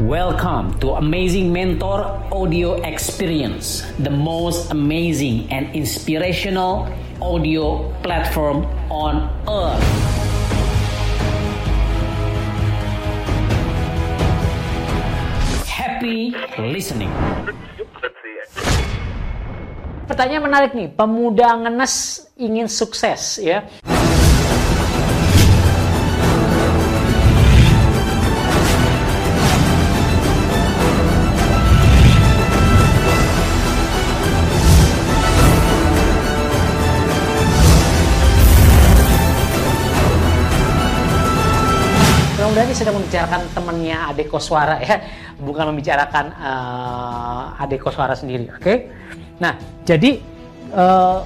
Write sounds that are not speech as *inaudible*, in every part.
Welcome to Amazing Mentor Audio Experience, the most amazing and inspirational audio platform on earth. Happy listening. Pertanyaan menarik nih, pemuda ngenes ingin sukses ya. Ini sedang membicarakan temannya Ade Koswara ya, bukan membicarakan uh, Ade Koswara sendiri, oke? Okay? Nah, jadi uh,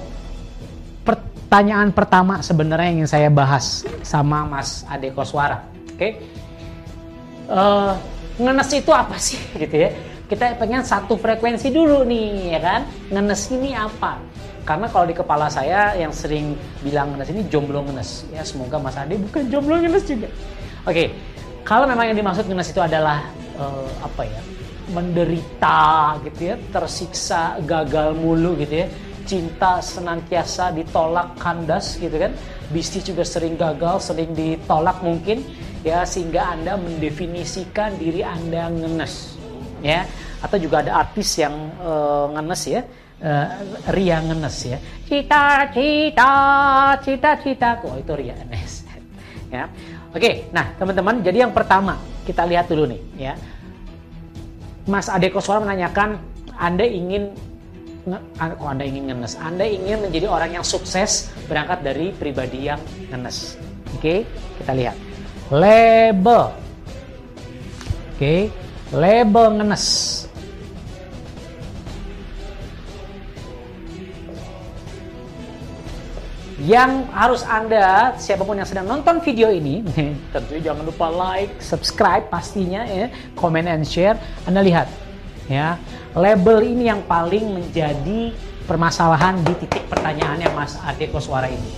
pertanyaan pertama sebenarnya yang ingin saya bahas sama Mas Ade Koswara, oke? Okay? Uh, ngenes itu apa sih, *laughs* gitu ya? Kita pengen satu frekuensi dulu nih, ya kan? Ngenes ini apa? Karena kalau di kepala saya yang sering bilang ngenes ini jomblo ngenes, ya semoga Mas Ade bukan jomblo ngenes juga. Oke, okay. kalau memang yang dimaksud ngenes itu adalah uh, apa ya, menderita gitu ya, tersiksa, gagal mulu gitu ya, cinta senantiasa ditolak kandas gitu kan, bisnis juga sering gagal, sering ditolak mungkin ya sehingga anda mendefinisikan diri anda ngenes ya, atau juga ada artis yang uh, ngenes ya. Uh, Ria ngenes ya cita-cita cita-cita kok oh, itu Ria ngenes ya Oke, nah teman-teman, jadi yang pertama kita lihat dulu nih ya. Mas Ade Koswara menanyakan, Anda ingin kok Anda ingin ngenes? Anda ingin menjadi orang yang sukses berangkat dari pribadi yang ngenes. Oke, kita lihat. Label. Oke, label ngenes. Yang harus Anda, siapa pun yang sedang nonton video ini, *laughs* tentunya jangan lupa like, subscribe pastinya ya, comment and share. Anda lihat ya, label ini yang paling menjadi permasalahan di titik pertanyaannya Mas Ade Koswara ini.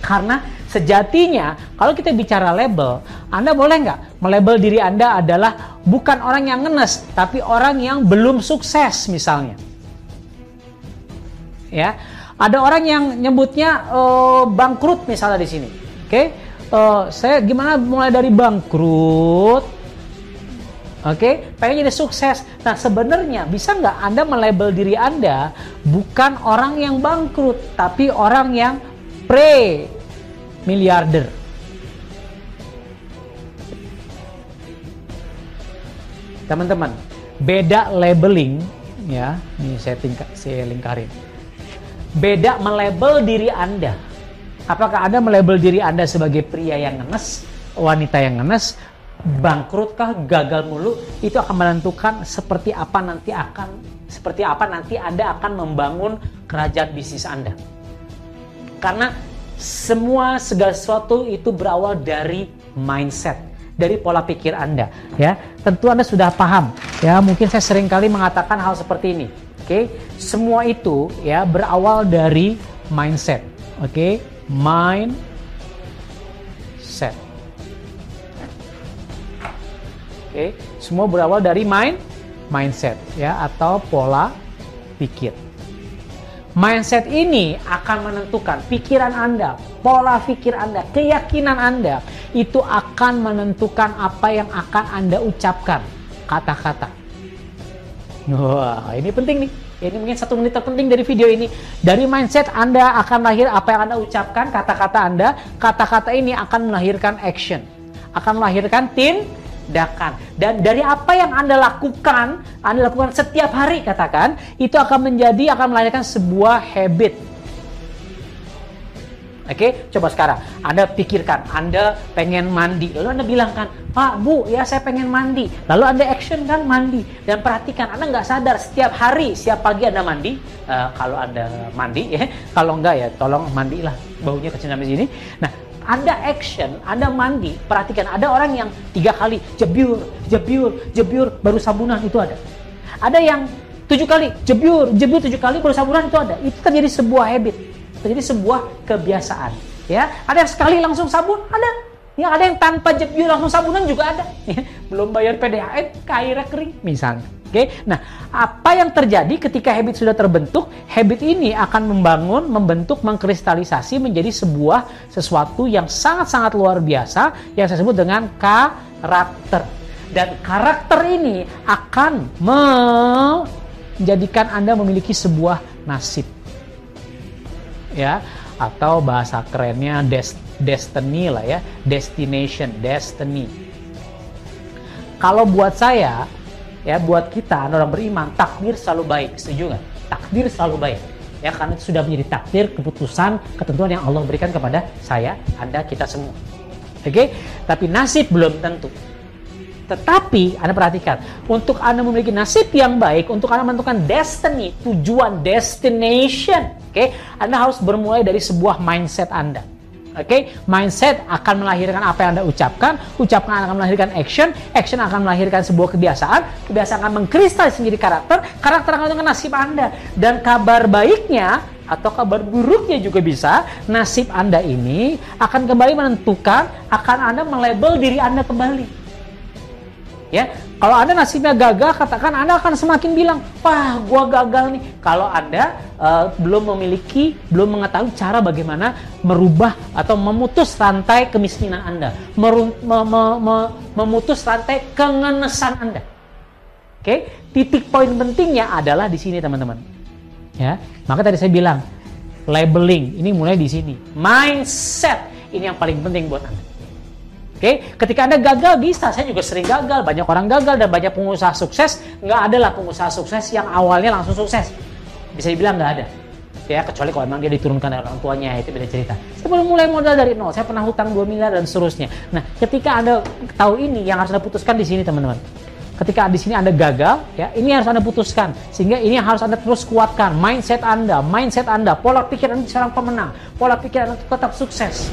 Karena sejatinya kalau kita bicara label, Anda boleh nggak melabel diri Anda adalah bukan orang yang ngenes, tapi orang yang belum sukses misalnya. Ya, ada orang yang nyebutnya uh, bangkrut misalnya di sini. Oke, okay? uh, saya gimana mulai dari bangkrut? Oke, okay? pengen jadi sukses. Nah, sebenarnya bisa nggak Anda melabel diri Anda bukan orang yang bangkrut, tapi orang yang pre miliarder. Teman-teman, beda labeling ya. Ini saya tingkat saya lingkarin beda melabel diri Anda. Apakah Anda melabel diri Anda sebagai pria yang ngenes, wanita yang ngenes, bangkrutkah, gagal mulu, itu akan menentukan seperti apa nanti akan seperti apa nanti Anda akan membangun kerajaan bisnis Anda. Karena semua segala sesuatu itu berawal dari mindset, dari pola pikir Anda, ya. Tentu Anda sudah paham, ya. Mungkin saya sering kali mengatakan hal seperti ini Oke, okay? semua itu ya berawal dari mindset. Oke, okay? mindset. Oke, okay? semua berawal dari mind mindset ya atau pola pikir. Mindset ini akan menentukan pikiran Anda, pola pikir Anda, keyakinan Anda itu akan menentukan apa yang akan Anda ucapkan, kata-kata. Wah, ini penting nih. Ini mungkin satu menit terpenting dari video ini. Dari mindset Anda akan lahir apa yang Anda ucapkan, kata-kata Anda. Kata-kata ini akan melahirkan action. Akan melahirkan tindakan. Dan dari apa yang Anda lakukan, Anda lakukan setiap hari katakan, itu akan menjadi, akan melahirkan sebuah habit Oke, okay? coba sekarang Anda pikirkan, Anda pengen mandi, lalu Anda bilang kan, Pak, Bu, ya saya pengen mandi. Lalu Anda action kan mandi dan perhatikan, Anda nggak sadar setiap hari, setiap pagi Anda mandi. Uh, kalau Anda mandi, ya, *laughs* kalau enggak ya, tolong mandilah, baunya kecil sampai sini. Nah, anda action, Anda mandi, perhatikan ada orang yang tiga kali jebyur, jebyur, jebyur, baru sabunan itu ada. Ada yang tujuh kali jebyur, jebyur tujuh kali baru sabunan itu ada. Itu terjadi sebuah habit terjadi sebuah kebiasaan. Ya, ada yang sekali langsung sabun, ada Yang ada yang tanpa jebio langsung sabunan juga ada. *laughs* Belum bayar PDHN, kairnya kering misalnya. Oke, nah apa yang terjadi ketika habit sudah terbentuk? Habit ini akan membangun, membentuk, mengkristalisasi menjadi sebuah sesuatu yang sangat-sangat luar biasa yang saya sebut dengan karakter. Dan karakter ini akan menjadikan Anda memiliki sebuah nasib. Ya, atau bahasa kerennya des destiny lah ya, destination, destiny. Kalau buat saya, ya buat kita orang beriman takdir selalu baik setuju nggak takdir selalu baik ya karena itu sudah menjadi takdir keputusan ketentuan yang Allah berikan kepada saya anda kita semua oke okay? tapi nasib belum tentu tetapi Anda perhatikan, untuk Anda memiliki nasib yang baik, untuk Anda menentukan destiny, tujuan, destination, oke, okay? Anda harus bermulai dari sebuah mindset Anda. Oke, okay? mindset akan melahirkan apa yang Anda ucapkan, ucapkan akan melahirkan action, action akan melahirkan sebuah kebiasaan, kebiasaan akan mengkristalis menjadi karakter, karakter akan menentukan nasib Anda. Dan kabar baiknya atau kabar buruknya juga bisa, nasib Anda ini akan kembali menentukan akan Anda melabel diri Anda kembali. Ya, kalau Anda nasibnya gagal, katakan Anda akan semakin bilang, "Wah, gua gagal nih." Kalau Anda uh, belum memiliki, belum mengetahui cara bagaimana merubah atau memutus rantai kemiskinan Anda, meru- me- me- me- memutus rantai kengenesan Anda. Oke, okay? titik poin pentingnya adalah di sini, teman-teman. Ya, maka tadi saya bilang labeling ini mulai di sini. Mindset ini yang paling penting buat Anda. Oke, okay? ketika Anda gagal bisa, saya juga sering gagal, banyak orang gagal dan banyak pengusaha sukses, nggak ada lah pengusaha sukses yang awalnya langsung sukses. Bisa dibilang nggak ada. Ya, kecuali kalau memang dia diturunkan dari orang tuanya, itu beda cerita. Saya baru mulai modal dari nol, saya pernah hutang 2 miliar dan seterusnya. Nah, ketika Anda tahu ini, yang harus Anda putuskan di sini teman-teman. Ketika di sini Anda gagal, ya ini harus Anda putuskan. Sehingga ini harus Anda terus kuatkan. Mindset Anda, mindset Anda, pola pikir Anda seorang pemenang, pola pikir Anda tetap sukses.